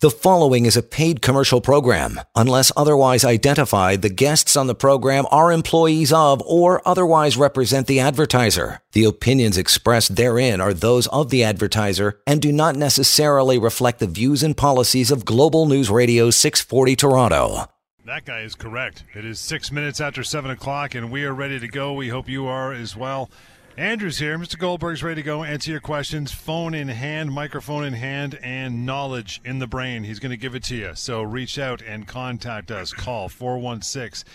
The following is a paid commercial program. Unless otherwise identified, the guests on the program are employees of or otherwise represent the advertiser. The opinions expressed therein are those of the advertiser and do not necessarily reflect the views and policies of Global News Radio 640 Toronto. That guy is correct. It is six minutes after seven o'clock, and we are ready to go. We hope you are as well. Andrew's here. Mr. Goldberg's ready to go. Answer your questions. Phone in hand, microphone in hand, and knowledge in the brain. He's going to give it to you. So reach out and contact us. Call 416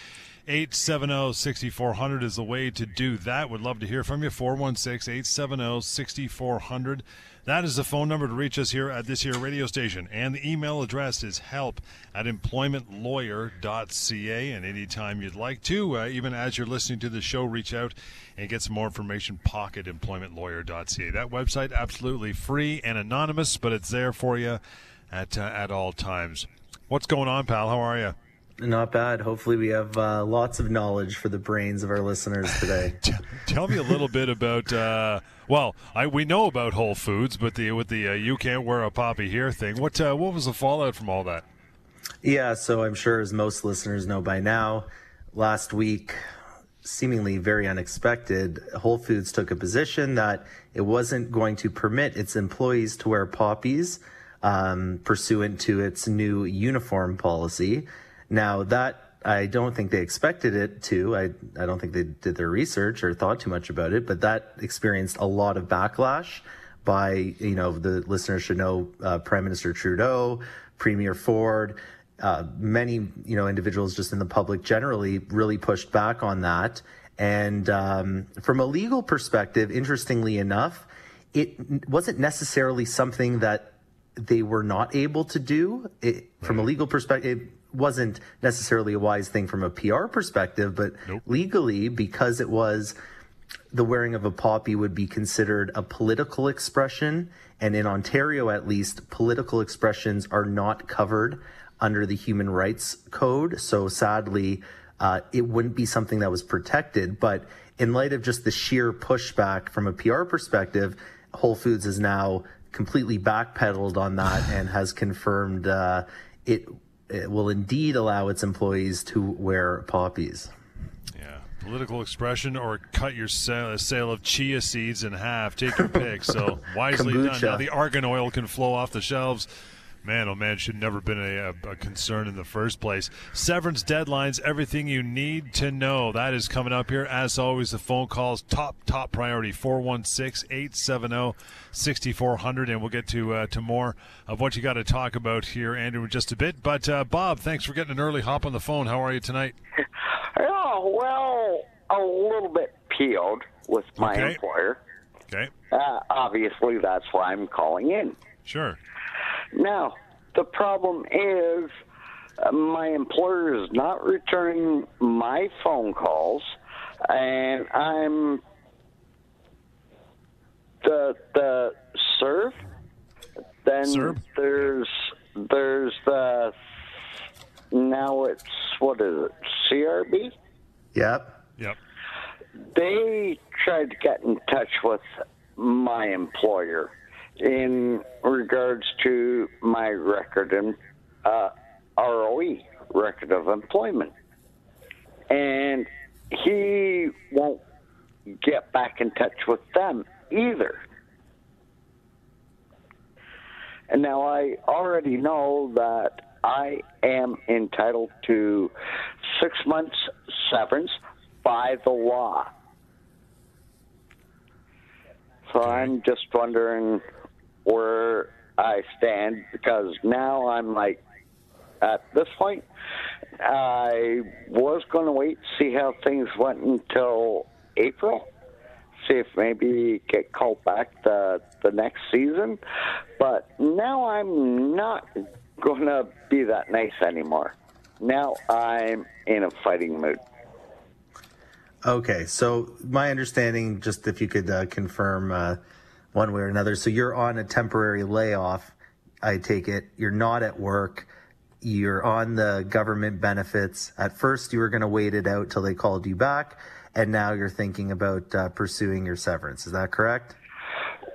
870 6400 is the way to do that. Would love to hear from you. 416 870 6400. That is the phone number to reach us here at this here radio station. And the email address is help at employmentlawyer.ca. And anytime you'd like to, uh, even as you're listening to the show, reach out and get some more information. Pocket employmentlawyer.ca. That website absolutely free and anonymous, but it's there for you at uh, at all times. What's going on, pal? How are you? Not bad. Hopefully, we have uh, lots of knowledge for the brains of our listeners today. Tell me a little bit about. Uh, well, I we know about Whole Foods, but the with the uh, "you can't wear a poppy here" thing. What uh, what was the fallout from all that? Yeah, so I'm sure, as most listeners know by now, last week, seemingly very unexpected, Whole Foods took a position that it wasn't going to permit its employees to wear poppies um, pursuant to its new uniform policy. Now that I don't think they expected it to. I, I don't think they did their research or thought too much about it, but that experienced a lot of backlash by, you know, the listeners should know uh, Prime Minister Trudeau, Premier Ford, uh, many, you know, individuals just in the public generally really pushed back on that. And um, from a legal perspective, interestingly enough, it wasn't necessarily something that they were not able to do. It, from a legal perspective, wasn't necessarily a wise thing from a PR perspective, but nope. legally, because it was the wearing of a poppy would be considered a political expression. And in Ontario, at least, political expressions are not covered under the Human Rights Code. So sadly, uh, it wouldn't be something that was protected. But in light of just the sheer pushback from a PR perspective, Whole Foods has now completely backpedaled on that and has confirmed uh, it it will indeed allow its employees to wear poppies. Yeah, political expression or cut your sale, sale of chia seeds in half. Take your pick. So wisely done. Now the argan oil can flow off the shelves man, oh man, should never been a, a, concern in the first place. Severance deadlines, everything you need to know. That is coming up here. As always, the phone calls top top priority 416-870-6400 and we'll get to uh, to more of what you got to talk about here Andrew in just a bit. But uh, Bob, thanks for getting an early hop on the phone. How are you tonight? Oh, well, a little bit peeled with my okay. employer. Okay. Uh, obviously, that's why I'm calling in. Sure. Now, the problem is uh, my employer is not returning my phone calls, and I'm the the CERB. Then CERB? there's there's the now it's what is it CRB? Yep. Yep. They tried to get in touch with my employer in regards to my record and uh, ROE, record of employment. And he won't get back in touch with them either. And now I already know that I am entitled to six months severance by the law. So I'm just wondering where I stand because now I'm like, at this point, I was going to wait see how things went until April, see if maybe get called back the the next season. But now I'm not going to be that nice anymore. Now I'm in a fighting mood. Okay, so my understanding, just if you could uh, confirm uh, one way or another. So you're on a temporary layoff. I take it you're not at work. You're on the government benefits. At first, you were going to wait it out till they called you back, and now you're thinking about uh, pursuing your severance. Is that correct?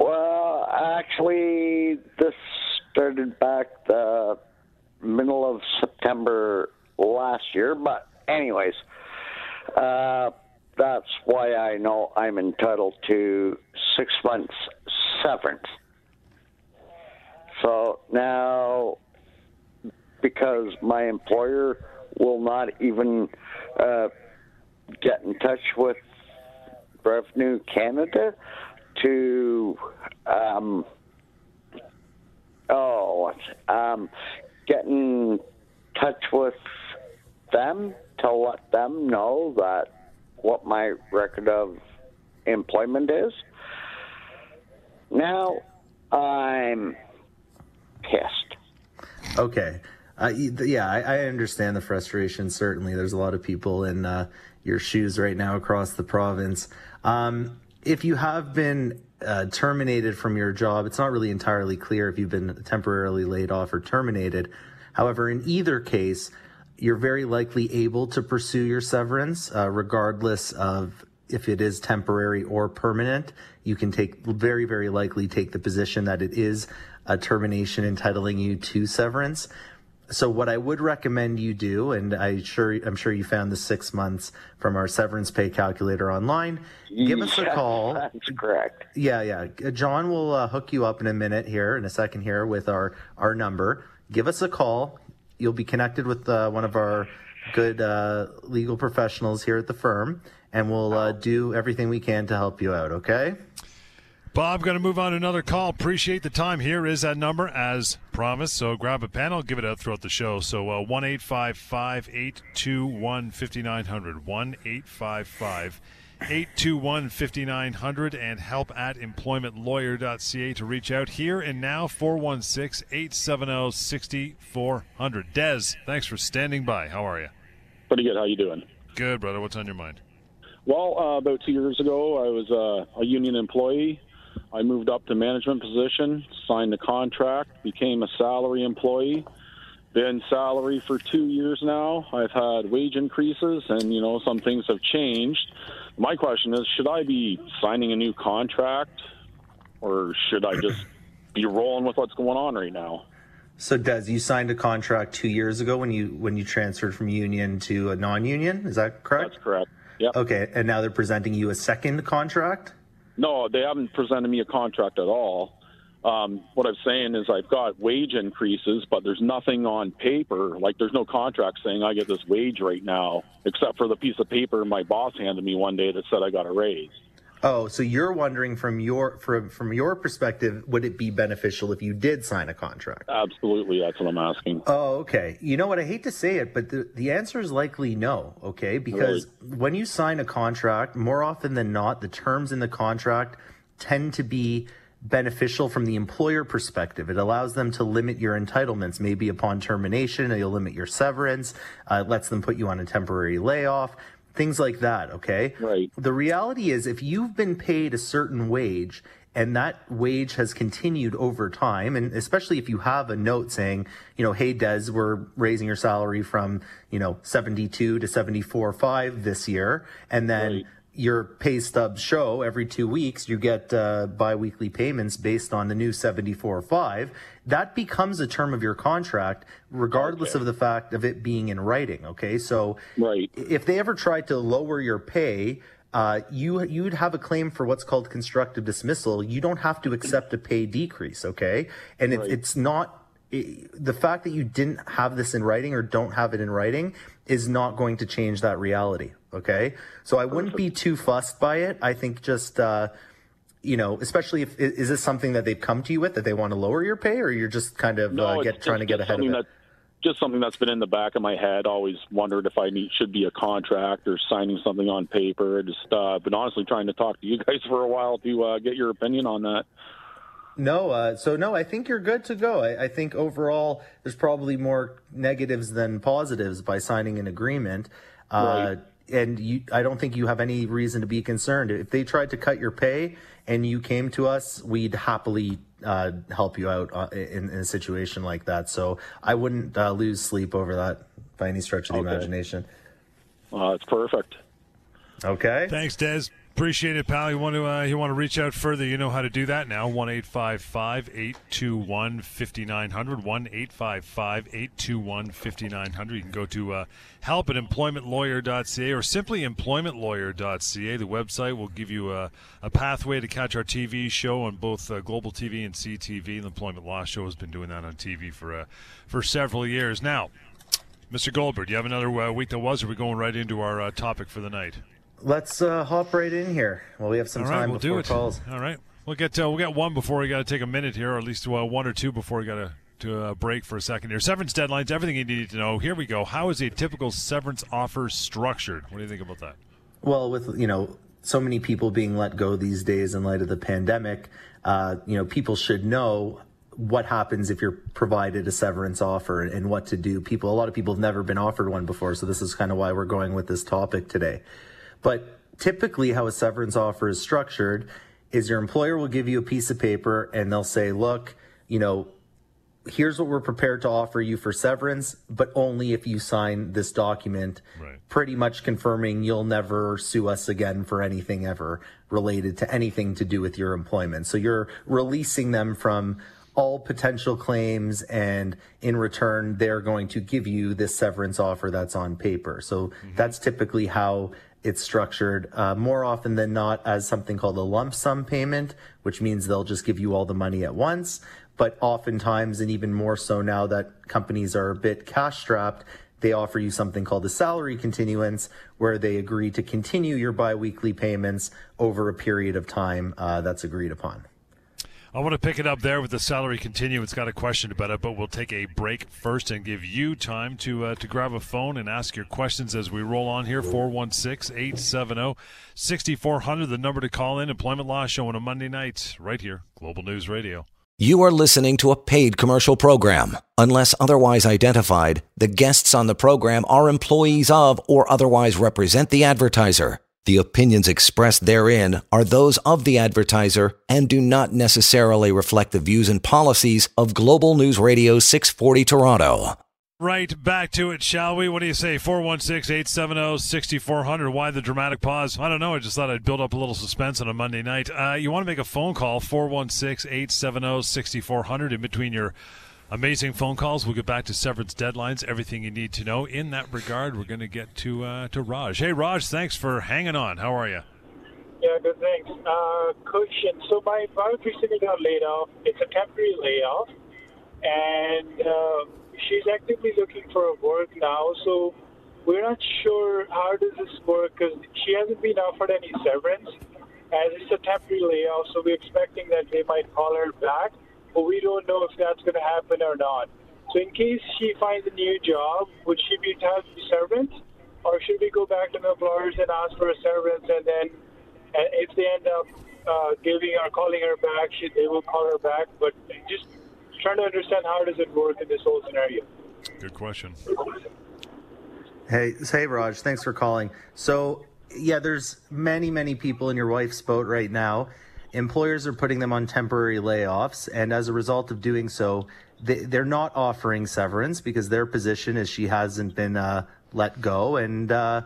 Well, actually, this started back the middle of September last year. But, anyways, uh, that's why I know I'm entitled to six months severance. So now, because my employer will not even uh, get in touch with Revenue Canada to um, oh um, get in touch with them to let them know that what my record of employment is. Now I'm pissed. Okay. Uh, yeah, I, I, understand the frustration. Certainly, there's a lot of people in uh, your shoes right now across the province. Um, if you have been uh, terminated from your job, it's not really entirely clear if you've been temporarily laid off or terminated. However, in either case, you're very likely able to pursue your severance, uh, regardless of if it is temporary or permanent. You can take very, very likely take the position that it is a termination entitling you to severance so what I would recommend you do, and I sure I'm sure you found the six months from our severance pay calculator online. Give us a call. That's correct. Yeah, yeah. John will uh, hook you up in a minute here, in a second here, with our our number. Give us a call. You'll be connected with uh, one of our good uh, legal professionals here at the firm, and we'll uh, do everything we can to help you out. Okay. Bob, going to move on to another call. Appreciate the time. Here is that number as promised. So grab a pen. I'll give it out throughout the show. So uh, 1 821 5900. 1 855 821 5900 and help at employmentlawyer.ca to reach out here and now 416 870 6400. Des, thanks for standing by. How are you? Pretty good. How you doing? Good, brother. What's on your mind? Well, uh, about two years ago, I was uh, a union employee I moved up to management position, signed the contract, became a salary employee. Been salary for two years now. I've had wage increases, and you know some things have changed. My question is, should I be signing a new contract, or should I just be rolling with what's going on right now? So, Des, you signed a contract two years ago when you when you transferred from union to a non-union. Is that correct? That's correct. Yeah. Okay, and now they're presenting you a second contract. No, they haven't presented me a contract at all. Um, what I'm saying is I've got wage increases, but there's nothing on paper. Like there's no contract saying I get this wage right now, except for the piece of paper my boss handed me one day that said I got a raise. Oh, so you're wondering from your from from your perspective, would it be beneficial if you did sign a contract? Absolutely, that's what I'm asking. Oh, okay. You know what? I hate to say it, but the the answer is likely no. Okay, because really? when you sign a contract, more often than not, the terms in the contract tend to be beneficial from the employer perspective. It allows them to limit your entitlements. Maybe upon termination, you'll limit your severance. Uh, it lets them put you on a temporary layoff things like that. Okay. Right. The reality is, if you've been paid a certain wage and that wage has continued over time, and especially if you have a note saying, you know, hey, Des, we're raising your salary from, you know, 72 to 74.5 this year, and then right your pay stubs show every two weeks you get uh, biweekly payments based on the new 74.5 that becomes a term of your contract regardless okay. of the fact of it being in writing okay so right. if they ever tried to lower your pay uh, you you'd have a claim for what's called constructive dismissal you don't have to accept a pay decrease okay and right. it, it's not it, the fact that you didn't have this in writing or don't have it in writing is not going to change that reality. Okay. So I wouldn't be too fussed by it. I think just, uh, you know, especially if is this something that they've come to you with that they want to lower your pay, or you're just kind of no, uh, get trying to get ahead of it? That, just something that's been in the back of my head. Always wondered if I need, should be a contract or signing something on paper. Just uh, been honestly trying to talk to you guys for a while to uh, get your opinion on that. No, uh, so no, I think you're good to go. I, I, think overall there's probably more negatives than positives by signing an agreement. Uh, right. And you, I don't think you have any reason to be concerned. If they tried to cut your pay and you came to us, we'd happily uh, help you out uh, in, in, a situation like that. So I wouldn't uh, lose sleep over that by any stretch of the okay. imagination. Uh, it's perfect. Okay. Thanks, Des. Appreciate it, pal. You want to uh, you want to reach out further? You know how to do that now. One eight five five eight two one fifty nine hundred. One eight five five eight two one fifty nine hundred. You can go to uh, help at employmentlawyer.ca or simply employmentlawyer.ca. The website will give you a, a pathway to catch our TV show on both uh, Global TV and CTV. The Employment Law Show has been doing that on TV for uh, for several years now. Mr. Goldberg, do you have another uh, week that was, or are we going right into our uh, topic for the night? Let's uh, hop right in here. Well, we have some All time right, we'll before do it. calls. All right, we'll get uh, we'll get one before we got to take a minute here, or at least uh, one or two before we got to to a break for a second here. Severance deadlines, everything you need to know. Here we go. How is a typical severance offer structured? What do you think about that? Well, with you know so many people being let go these days in light of the pandemic, uh, you know people should know what happens if you're provided a severance offer and what to do. People, a lot of people have never been offered one before, so this is kind of why we're going with this topic today. But typically how a severance offer is structured is your employer will give you a piece of paper and they'll say, look, you know, here's what we're prepared to offer you for severance, but only if you sign this document, Right. pretty much confirming you'll never sue us again for anything ever related to anything to do with your employment. So you're releasing them from all potential claims and in return they're going to give you this severance offer that's on paper. So mm-hmm. that's typically how it's structured uh, more often than not as something called a lump sum payment, which means they'll just give you all the money at once. But oftentimes, and even more so now that companies are a bit cash strapped, they offer you something called a salary continuance, where they agree to continue your biweekly payments over a period of time uh, that's agreed upon. I want to pick it up there with the salary continue. It's Got a question about it, but we'll take a break first and give you time to uh, to grab a phone and ask your questions as we roll on here. 416-870-6400, the number to call in. Employment Law Show on a Monday night, right here, Global News Radio. You are listening to a paid commercial program. Unless otherwise identified, the guests on the program are employees of or otherwise represent the advertiser. The opinions expressed therein are those of the advertiser and do not necessarily reflect the views and policies of Global News Radio 640 Toronto. Right, back to it, shall we? What do you say? 416 870 6400. Why the dramatic pause? I don't know. I just thought I'd build up a little suspense on a Monday night. Uh, you want to make a phone call? 416 870 6400. In between your amazing phone calls, we'll get back to severance deadlines, everything you need to know. In that regard, we're going to get to, uh, to Raj. Hey, Raj, thanks for hanging on. How are you? Yeah, good, thanks. Uh, question. So my wife recently got laid off. It's a temporary layoff, and uh, she's actively looking for work now. So we're not sure how does this work because she hasn't been offered any severance, as it's a temporary layoff. So we're expecting that they might call her back, but we don't know if that's going to happen or not. So in case she finds a new job, would she be entitled to severance, or should we go back to the employers and ask for a servant, and then? And if they end up uh, giving or calling her back, she, they will call her back. But just trying to understand how does it work in this whole scenario. Good question. Hey, hey, Raj. Thanks for calling. So, yeah, there's many, many people in your wife's boat right now. Employers are putting them on temporary layoffs, and as a result of doing so, they, they're not offering severance because their position is she hasn't been uh, let go, and uh,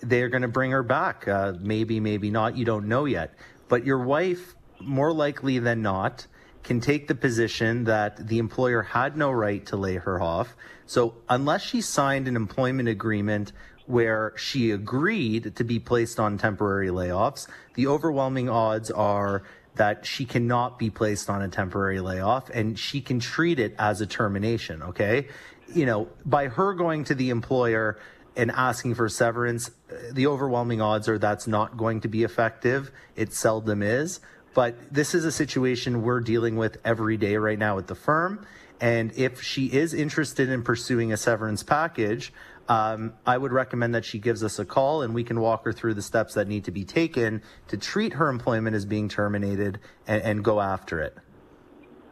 they're going to bring her back. Uh, maybe, maybe not. You don't know yet. But your wife, more likely than not, can take the position that the employer had no right to lay her off. So, unless she signed an employment agreement where she agreed to be placed on temporary layoffs, the overwhelming odds are that she cannot be placed on a temporary layoff and she can treat it as a termination. Okay. You know, by her going to the employer, and asking for severance, the overwhelming odds are that's not going to be effective. It seldom is. But this is a situation we're dealing with every day right now at the firm. And if she is interested in pursuing a severance package, um, I would recommend that she gives us a call and we can walk her through the steps that need to be taken to treat her employment as being terminated and, and go after it.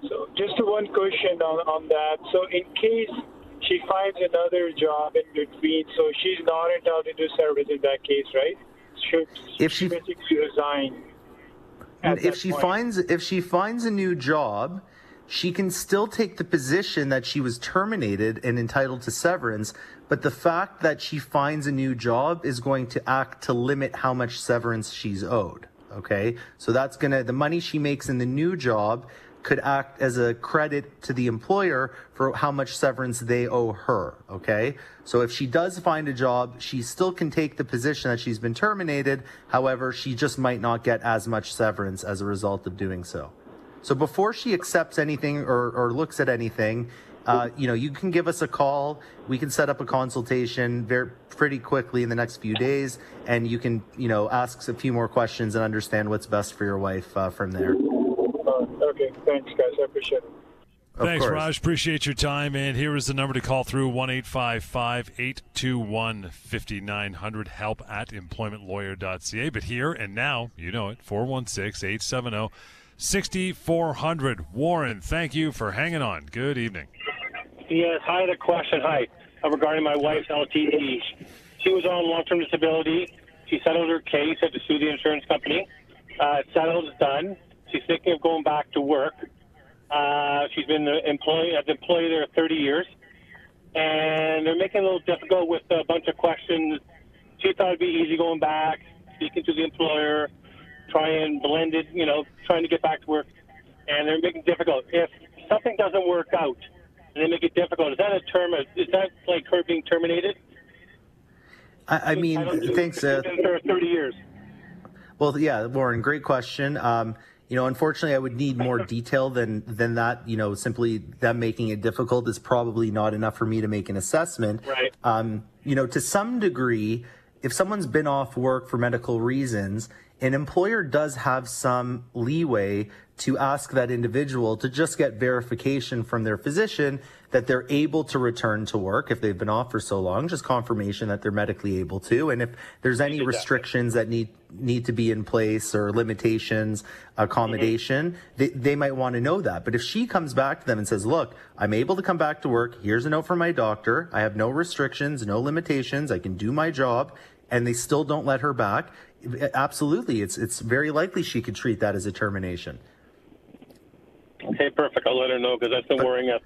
So just one question on, on that. So in case she finds another job in between, so she's not entitled to service in that case, right? Should If she- basically resign. if she point. finds if she finds a new job, she can still take the position that she was terminated and entitled to severance, but the fact that she finds a new job is going to act to limit how much severance she's owed. Okay. So that's going to, the money she makes in the new job could act as a credit to the employer for how much severance they owe her. Okay. So if she does find a job, she still can take the position that she's been terminated. However, she just might not get as much severance as a result of doing so. So before she accepts anything or, or looks at anything, uh, you know, you can give us a call. We can set up a consultation very pretty quickly in the next few days, and you can, you know, ask a few more questions and understand what's best for your wife uh, from there. Uh, okay, thanks, guys. I appreciate it. Of Thanks, course. Raj. Appreciate your time. And here is the number to call through 1 821 5900. Help at employmentlawyer.ca. But here and now, you know it 416 870 6400. Warren, thank you for hanging on. Good evening. Yes, hi, the question. Hi, uh, regarding my wife's LTD. She was on long-term disability. She settled her case, had to sue the insurance company. Uh, settled, done. She's thinking of going back to work. Uh, she's been the employee, as employee there 30 years, and they're making it a little difficult with a bunch of questions. She thought it'd be easy going back, speaking to the employer, try and blend it, you know, trying to get back to work, and they're making it difficult. If something doesn't work out, they make it difficult, is that a term? Is that like her being terminated? I, I mean, do- thanks. Uh, She's been there 30 years. Well, yeah, Warren, great question. Um, you know, unfortunately, I would need more detail than than that. You know, simply them making it difficult is probably not enough for me to make an assessment. Right. Um, you know, to some degree, if someone's been off work for medical reasons, an employer does have some leeway to ask that individual to just get verification from their physician that they're able to return to work if they've been off for so long, just confirmation that they're medically able to. And if there's any restrictions that need need to be in place or limitations, accommodation, they, they might want to know that. But if she comes back to them and says, look, I'm able to come back to work. Here's a note from my doctor. I have no restrictions, no limitations. I can do my job. And they still don't let her back. Absolutely. It's, it's very likely she could treat that as a termination. Okay, perfect. I'll let her know because that's been worrying us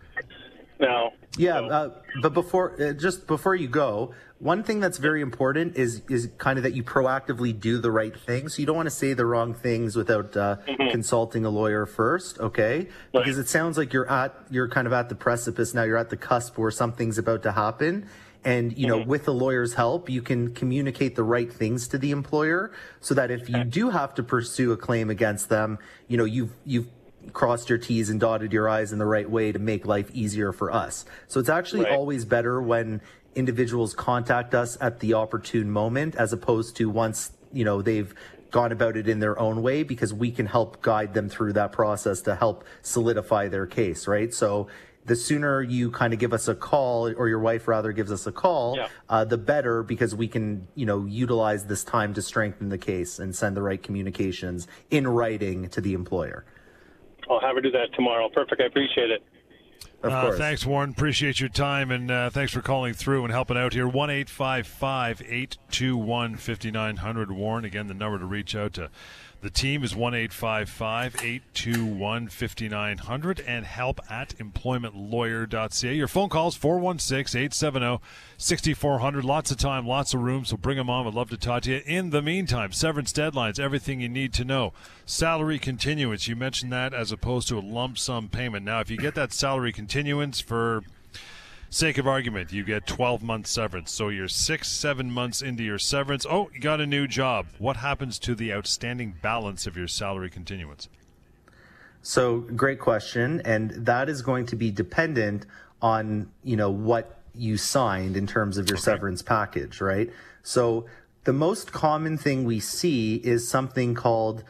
now. Yeah, So- uh, but before uh, just before you go, one thing that's very important is is kind of that you proactively do the right thing. So you don't want to say the wrong things without uh, consulting a lawyer first, okay? Because it sounds like you're at you're kind of at the precipice now. You're at the cusp where something's about to happen. And you know, with the lawyer's help, you can communicate the right things to the employer, so that if you do have to pursue a claim against them, you know you've you've crossed your T's and dotted your I's in the right way to make life easier for us. So it's actually Right. always better when individuals contact us at the opportune moment as opposed to once, you know, they've gone about it in their own way because we can help guide them through that process to help solidify their case, right? So the sooner you kind of give us a call or your wife rather gives us a call, Yeah. uh, the better because we can, you know, utilize this time to strengthen the case and send the right communications in writing to the employer. I'll have her do that tomorrow. Perfect. I appreciate it. Of Uh, course. thanks, Warren. Appreciate your time and uh, thanks for calling through and helping out here. 1 821 5900. Warren, again, the number to reach out to the team is 1 821 5900 and help at employmentlawyer.ca. Your phone calls 416 870 6400. Lots of time, lots of room, so bring them on. Would love to talk to you. In the meantime, severance deadlines, everything you need to know. Salary continuance, you mentioned that as opposed to a lump sum payment. Now, if you get that salary continuance for sake of argument, you get 12 months severance. So you're six, seven months into your severance. Oh, you got a new job. What happens to the outstanding balance of your salary continuance? So great question, and that is going to be dependent on you know what you signed in terms of your severance package, right? So the most common thing we see is something called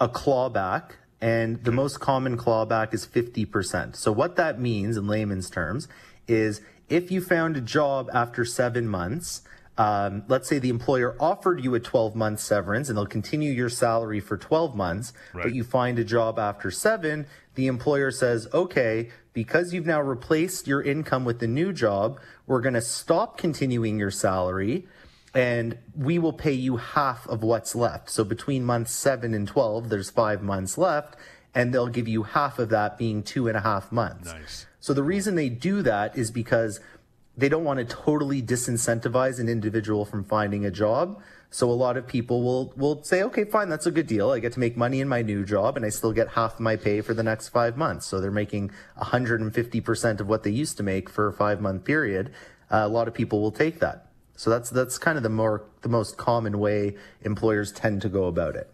a clawback, and the most common clawback is 50%. So what that means in layman's terms is if you found a job after seven months, um, let's say the employer offered you a 12 month severance and they'll continue your salary for 12 months, Right. but you find a job after seven, the employer says, okay, because you've now replaced your income with the new job, we're going to stop continuing your salary and we will pay you half of what's left. So between months seven and 12, there's five months left. And they'll give you half of that being two and a half months. Nice. So the reason they do that is because they don't want to totally disincentivize an individual from finding a job. So a lot of people will will say, okay, fine, that's a good deal. I get to make money in my new job, and I still get half my pay for the next five months. So they're making 150 percent of what they used to make for a five month period. Uh, a lot of people will take that. So that's that's kind of the more the most common way employers tend to go about it.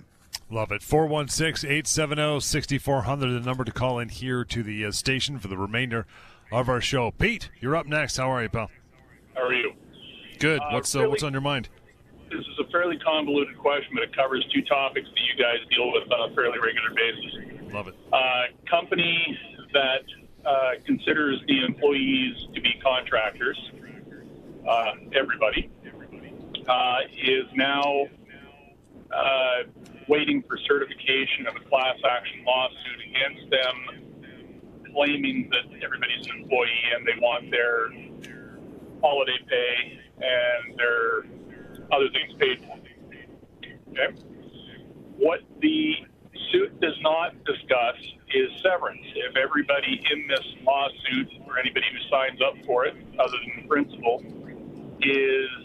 Love it. 416 870 6400, the number to call in here to the uh, station for the remainder of our show. Pete, you're up next. How are you, pal? How are you? Good. Uh, what's uh, really- what's on your mind? This is a fairly convoluted question, but it covers two topics that you guys deal with on a fairly regular basis. Love it. Uh, company that uh, considers the employees to be contractors, uh, everybody, uh, is now uh, waiting for certification of a class action lawsuit against them, claiming that everybody's an employee and they want their holiday pay and their other things paid. Okay? What the suit does not discuss is severance. If everybody in this lawsuit or anybody who signs up for it, other than the principal, is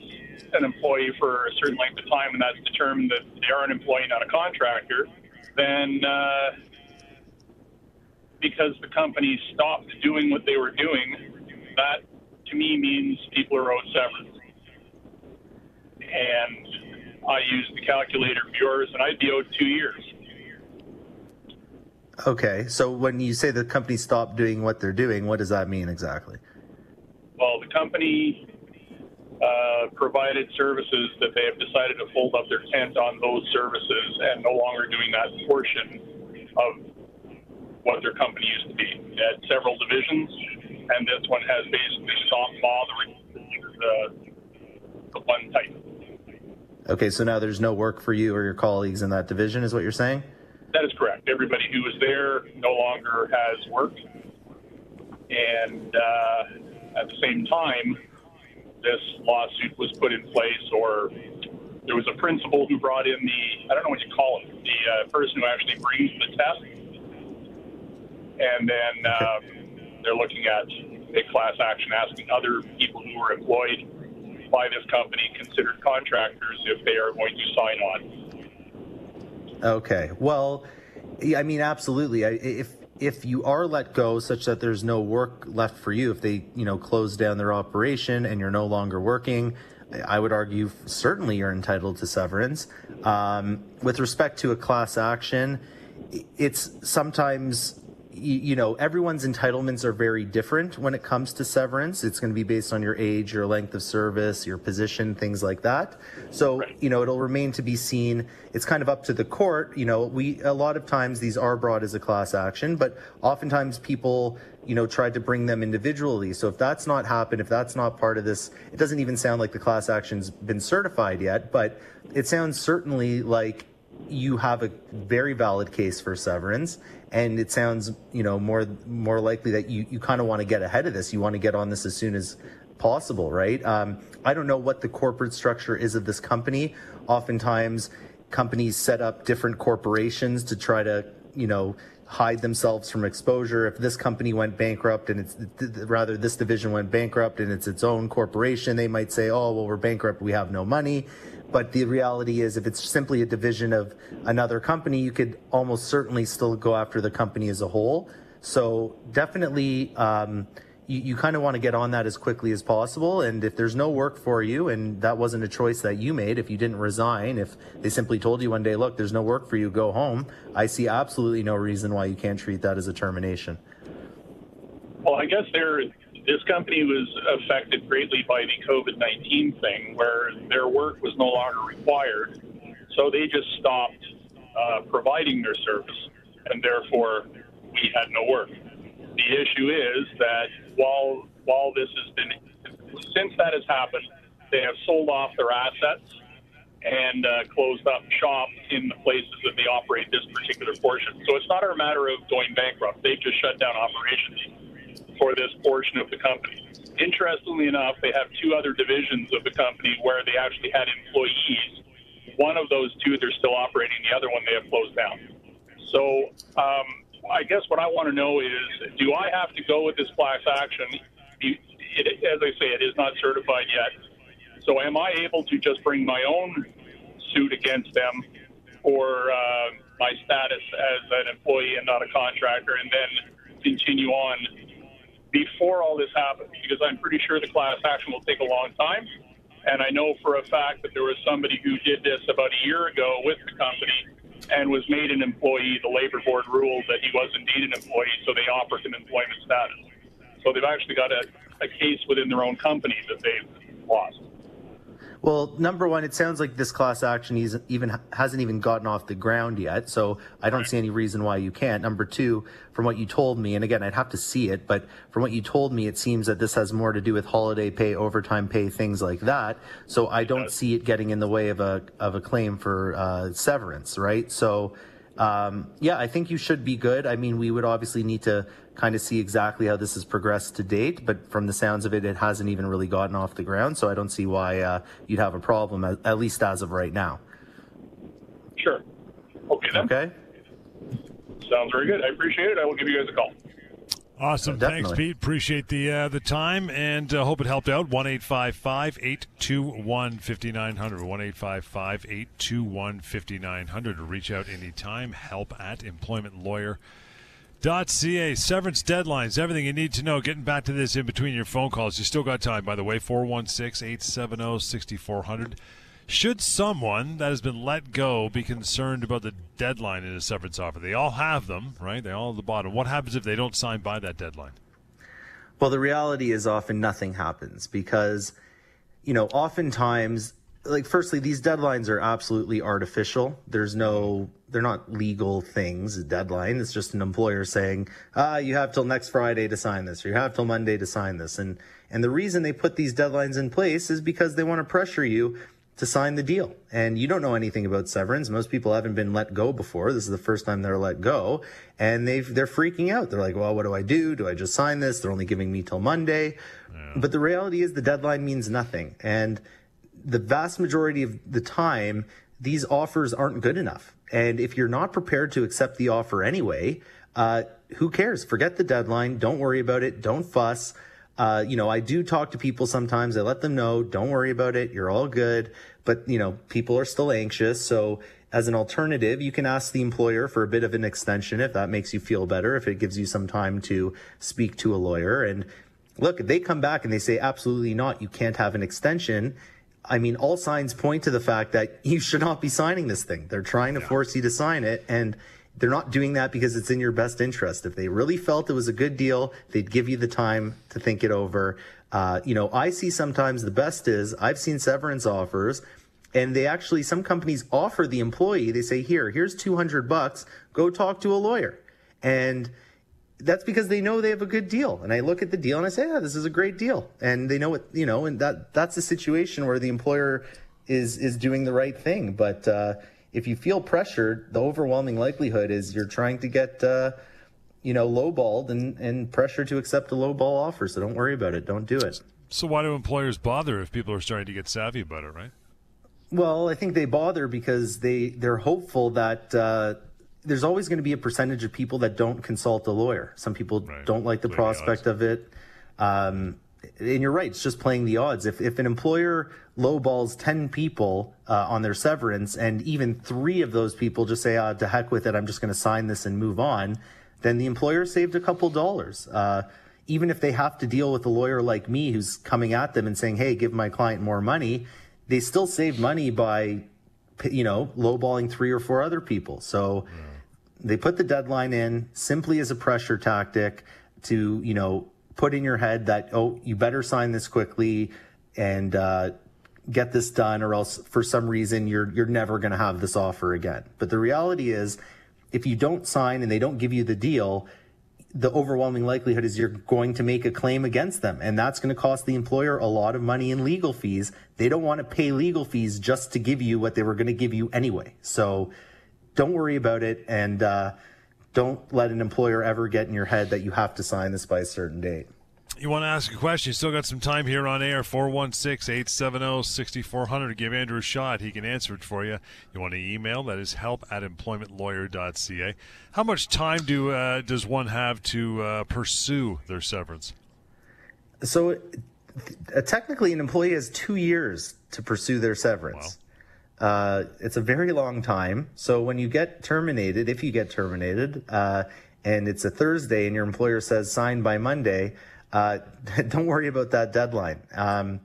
an employee for a certain length of time and that's determined that they are an employee, not a contractor, then uh, because the company stopped doing what they were doing, that to me means people are owed severance. And I used the calculator of yours, and I'd be owed two years. Okay, so when you say the company stopped doing what they're doing, what does that mean exactly? Well, the company uh, provided services that they have decided to fold up their tent on those services and no longer doing that portion of what their company used to be. It had several divisions, and this one has basically stopped bothering the, the one type. Okay, so now there's no work for you or your colleagues in that division, is what you're saying? That is correct. Everybody who was there no longer has work. And uh, at the same time, this lawsuit was put in place, or there was a principal who brought in the, I don't know what you call it, the uh, person who actually brings the test. And then uh, they're looking at a class action asking other people who were employed by this company, considered contractors, if they are going to sign on. Okay. Well, I mean, absolutely. I- If if you are let go, such that there's no work left for you, if they you know close down their operation and you're no longer working, I would argue certainly you're entitled to severance. Um, with respect to a class action, it's sometimes you, you know everyone's entitlements are very different when it comes to severance. It's going to be based on your age your length of service your position things like that. So you know it'll remain to be seen. It's kind of up to the court. You know we a lot of times these are brought as a class action but oftentimes people you know tried to bring them individually. So if that's not happened if that's not part of this it doesn't even sound like the class action's been certified yet but it sounds certainly like you have a very valid case for severance and it sounds you know more more likely that you, you kind of want to get ahead of this. You want to get on this as soon as possible right? Um, i don't know what the corporate structure is of this company. Oftentimes companies set up different corporations to try to you know hide themselves from exposure. If this company went bankrupt and it's th- th- rather this division went bankrupt and it's its own corporation they might say oh well we're bankrupt. We have no money but the reality is if it's simply a division of another company you could almost certainly still go after the company as a whole. So definitely um, you, you kind of want to get on that as quickly as possible. And if there's no work for you and that wasn't a choice that you made if you didn't resign if they simply told you one day look there's no work for you go home i see absolutely no reason why you can't treat that as a termination. Well, I guess there, this company was affected greatly by the COVID 19 thing, where their work was no longer required. So they just stopped uh, providing their service, and therefore we had no work. The issue is that while while this has been since that has happened, they have sold off their assets and uh, closed up shop in the places that they operate this particular portion. So it's not a matter of going bankrupt. They've just shut down operations for this portion of the company. Interestingly enough, they have two other divisions of the company where they actually had employees. One of those two, they're still operating. The other one, they have closed down. So um, I guess what I want to know is, do I have to go with this class action? It, it, as I say, it is not certified yet. So am I able to just bring my own suit against them for uh, my status as an employee and not a contractor, and then continue on before all this happens? Because I'm pretty sure the class action will take a long time. And I know for a fact that there was somebody who did this about a year ago with the company and was made an employee. The labor board ruled that he was indeed an employee, so they offered him employment status. So they've actually got a, a case within their own company that they've lost. Well, number one, it sounds like this class action even hasn't even gotten off the ground yet, so I don't see any reason why you can't. Number two, from what you told me, and again, I'd have to see it, but from what you told me, it seems that this has more to do with holiday pay, overtime pay, things like that. So I don't see it getting in the way of a of a claim for uh, severance, right? So. Um, yeah, I think you should be good. I mean, we would obviously need to kind of see exactly how this has progressed to date. But from the sounds of it, it hasn't even really gotten off the ground. So I don't see why uh, you'd have a problem, at, at, least as of right now. Sure. Okay. Then. Okay. Sounds very good. I appreciate it. I will give you guys a call. Awesome. Thanks, Pete. Appreciate the uh, the time and uh, hope it helped out. 1 821 5900. 1 821 5900. Reach out anytime. Help at employment lawyer .ca severance deadlines everything you need to know getting back to this in between your phone calls. You still got time by the way 416-870-6400 should someone that has been let go be concerned about the deadline in a severance offer? They all have them right? They all at the bottom. What happens if they don't sign by that deadline? Well the reality is often nothing happens because you know oftentimes like firstly these deadlines are absolutely artificial. There's no they're not legal things a deadline. It's just an employer saying ah you have till next friday to sign this or you have till monday to sign this. And and the reason they put these deadlines in place is because they want to pressure you to sign the deal. And you don't know anything about severance. Most people haven't been let go before. This is the first time they're let go. And they've they're freaking out. They're like well what do i do? Do i just sign this? They're only giving me till monday. Yeah. but the reality is the deadline means nothing. And the vast majority of the time, these offers aren't good enough. And if you're not prepared to accept the offer anyway, uh, who cares? Forget the deadline. Don't worry about it. Don't fuss. Uh, you know, I do talk to people sometimes. I let them know, don't worry about it. You're all good. But, you know, people are still anxious. So, as an alternative, you can ask the employer for a bit of an extension if that makes you feel better, if it gives you some time to speak to a lawyer. And look, they come back and they say, absolutely not, you can't have an extension I mean, all signs point to the fact that you should not be signing this thing. They're trying to yeah. force you to sign it, and they're not doing that because it's in your best interest. If they really felt it was a good deal, they'd give you the time to think it over. Uh, you know, I see sometimes the best is I've seen severance offers, and they actually some companies offer the employee. They say, "Here, here's 200 bucks. Go talk to a lawyer," and that's because they know they have a good deal. And I look at the deal and I say, yeah, this is a great deal. And they know it, you know, and that that's a situation where the employer is is doing the right thing. But uh, if you feel pressured, the overwhelming likelihood is you're trying to get uh, you know lowballed and and pressure to accept a lowball offer. So don't worry about it. Don't do it. So why do employers bother if people are starting to get savvy about it, right? Well, I think they bother because they they're hopeful that uh, there's always going to be a percentage of people that don't consult a lawyer. Some people right. don't like the prospect of it. Um, and you're right, it's just playing the odds. If, if an employer lowballs 10 people uh, on their severance and even three of those people just say, ah, to heck with it, I'm just going to sign this and move on, then the employer saved a couple dollars. Uh, even if they have to deal with a lawyer like me who's coming at them and saying, hey, give my client more money, they still save money by, you know, lowballing three or four other people. So, yeah they put the deadline in simply as a pressure tactic to, you know, put in your head that, oh, you better sign this quickly and uh, get this done, or else for some reason you're you're never going to have this offer again. But the reality is, if you don't sign and they don't give you the deal, the overwhelming likelihood is you're going to make a claim against them. And that's going to cost the employer a lot of money in legal fees. They don't want to pay legal fees just to give you what they were going to give you anyway. So don't worry about it and uh, don't let an employer ever get in your head that you have to sign this by a certain date. You want to ask a question? You still got some time here on air. 416 870 6400. Give Andrew a shot. He can answer it for you. You want to email? That is help at employmentlawyer.ca. How much time do uh, does one have to uh, pursue their severance? So, uh, technically, an employee has two years to pursue their severance. Wow. Uh, it's a very long time. So, when you get terminated, if you get terminated, uh, and it's a Thursday and your employer says sign by Monday, uh, don't worry about that deadline. Um,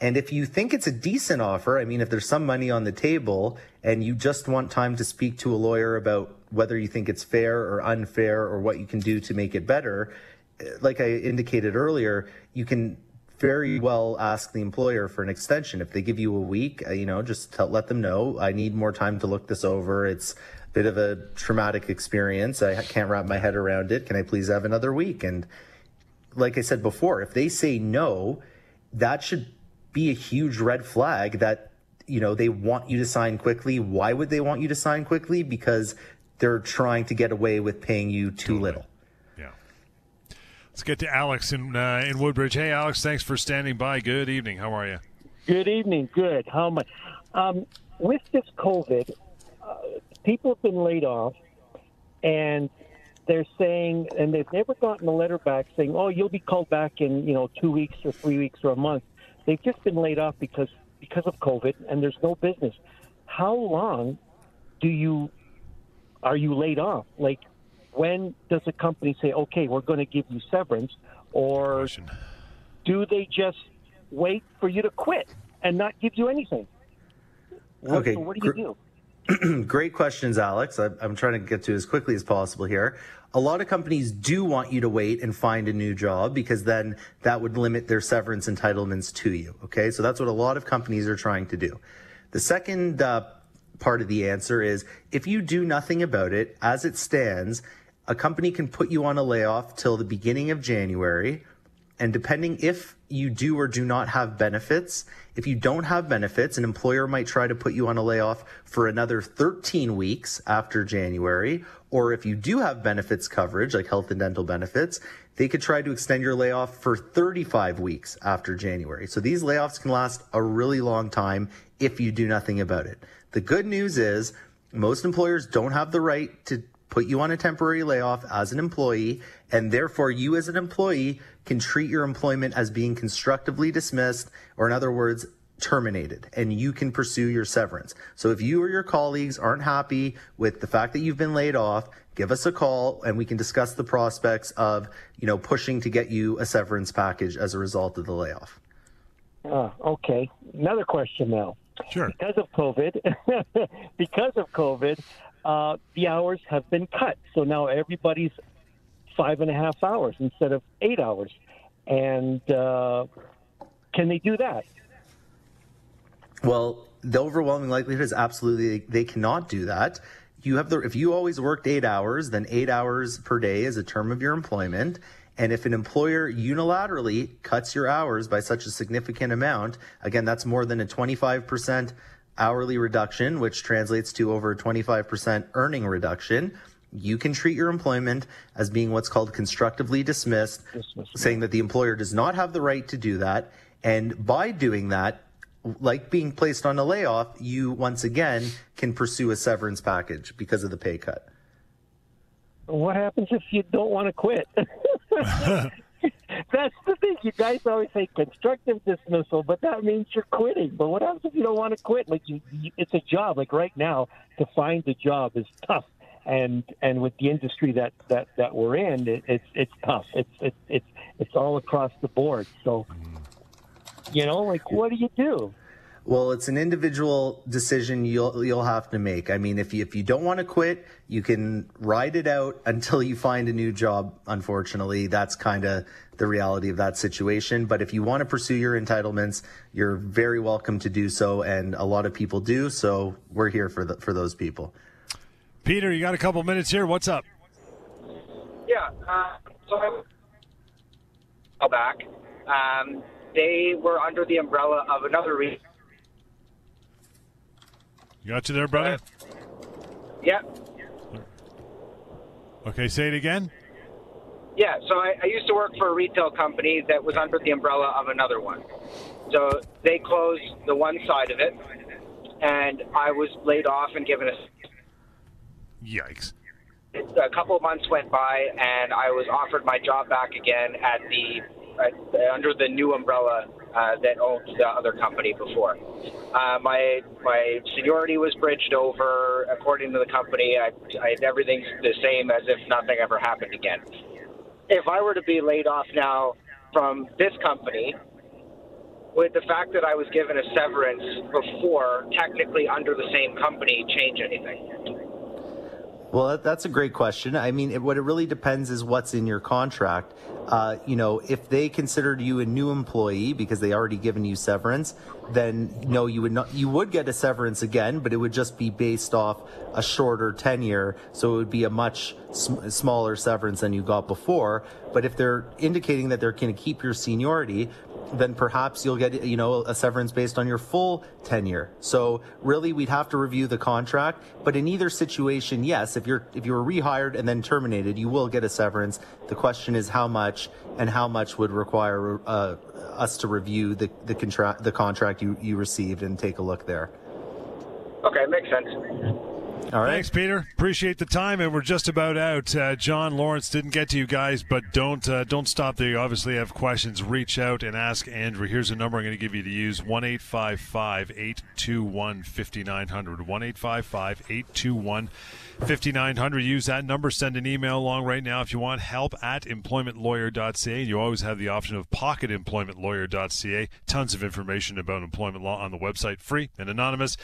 and if you think it's a decent offer, I mean, if there's some money on the table and you just want time to speak to a lawyer about whether you think it's fair or unfair or what you can do to make it better, eh, like I indicated earlier, you can very well ask the employer for an extension. If they give you a week, uh, you know, just tell, let them know I need more time to look this over. It's a bit of a traumatic experience. I can't wrap my head around it. Can I please have another week? And like I said before, if they say no, that should be a huge red flag that you know they want you to sign quickly. Why would they want you to sign quickly? Because they're trying to get away with paying you too little. Let's get to Alex in uh, in Woodbridge. Hey, Alex, thanks for standing by. Good evening. How are you? Good evening. Good. How much? Um, with this COVID, uh, people have been laid off, and they're saying, and they've never gotten a letter back saying, "Oh, you'll be called back in you know two weeks or three weeks or a month." They've just been laid off because because of COVID, and there's no business. How long do you are you laid off? Like, when does a company say, "Okay, we're going to give you severance," or do they just wait for you to quit and not give you anything? Okay, so what do you do? Great questions, Alex. I'm trying to get to as quickly as possible here. A lot of companies do want you to wait and find a new job because then that would limit their severance entitlements to you. Okay, so that's what a lot of companies are trying to do. The second uh, part of the answer is if you do nothing about it, as it stands, a company can put you on a layoff till the beginning of January. And depending if you do or do not have benefits, if you don't have benefits, an employer might try to put you on a layoff for another 13 weeks after January. Or if you do have benefits coverage, like health and dental benefits, they could try to extend your layoff for 35 weeks after January. So these layoffs can last a really long time if you do nothing about it. The good news is most employers don't have the right to put you on a temporary layoff as an employee, and therefore you as an employee can treat your employment as being constructively dismissed, or in other words, terminated, and you can pursue your severance. So if you or your colleagues aren't happy with the fact that you've been laid off, give us a call and we can discuss the prospects of, you know, pushing to get you a severance package as a result of the layoff. Uh, okay. Another question now. Sure. Because of COVID, because of COVID, uh, the hours have been cut. So now everybody's five and a half hours instead of eight hours. And uh, can they do that? Well, the overwhelming likelihood is absolutely they cannot do that. You have the if you always worked eight hours, then eight hours per day is a term of your employment. And if an employer unilaterally cuts your hours by such a significant amount, again, that's more than a 25% hourly reduction, which translates to over 25% earning reduction, you can treat your employment as being what's called constructively dismissed, dismissed, saying that the employer does not have the right to do that. And by doing that, like being placed on a layoff, you once again can pursue a severance package because of the pay cut. What happens if you don't want to quit? You guys always say constructive dismissal, but that means you're quitting. But what happens if you don't want to quit? Like you, you, it's a job. Like right now, to find a job is tough, and and with the industry that that that we're in, it, it's it's tough. It's it's it's it's all across the board. So, you know, like what do you do? Well, it's an individual decision you'll you'll have to make. I mean, if you if you don't want to quit, you can ride it out until you find a new job. Unfortunately, that's kind of the reality of that situation. But if you want to pursue your entitlements, you're very welcome to do so, and a lot of people do. So we're here for the, for those people. Peter, you got a couple minutes here. What's up? Yeah. Uh, so I back. Um, they were under the umbrella of another reason you got you there, brother? Yep. Okay, say it again. Yeah, so I, I used to work for a retail company that was under the umbrella of another one. So they closed the one side of it, and I was laid off and given a. Yikes. A couple of months went by, and I was offered my job back again at the at, under the new umbrella uh, that owned the other company before. Uh, my my seniority was bridged over. According to the company, I, I everything's the same as if nothing ever happened again. If I were to be laid off now from this company, would the fact that I was given a severance before, technically under the same company, change anything? Well, that's a great question. I mean, it, what it really depends is what's in your contract. Uh, you know, if they considered you a new employee because they already given you severance, then no, you would not. You would get a severance again, but it would just be based off a shorter tenure, so it would be a much sm- smaller severance than you got before. But if they're indicating that they're going to keep your seniority, then perhaps you'll get you know a severance based on your full tenure. So really, we'd have to review the contract. But in either situation, yes, if you're if you were rehired and then terminated, you will get a severance. The question is how much and how much would require uh, us to review the the contract the contract you you received and take a look there. Okay, makes sense. All right. Thanks, Peter. Appreciate the time, and we're just about out. Uh, John Lawrence didn't get to you guys, but don't uh, don't stop there. You obviously have questions. Reach out and ask Andrew. Here's a number I'm going to give you to use: one eight five five eight two one fifty nine hundred. One eight five five eight two one. 5900 use that number send an email along right now if you want help at employmentlawyer.ca you always have the option of pocketemploymentlawyer.ca tons of information about employment law on the website free and anonymous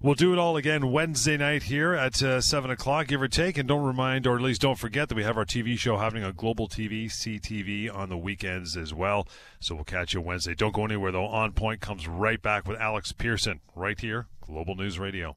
we'll do it all again wednesday night here at uh, 7 o'clock give or take and don't remind or at least don't forget that we have our tv show happening on global tv ctv on the weekends as well. So we'll catch you wednesday. Don't go anywhere though. On point comes right back with alex pierson right here global news radio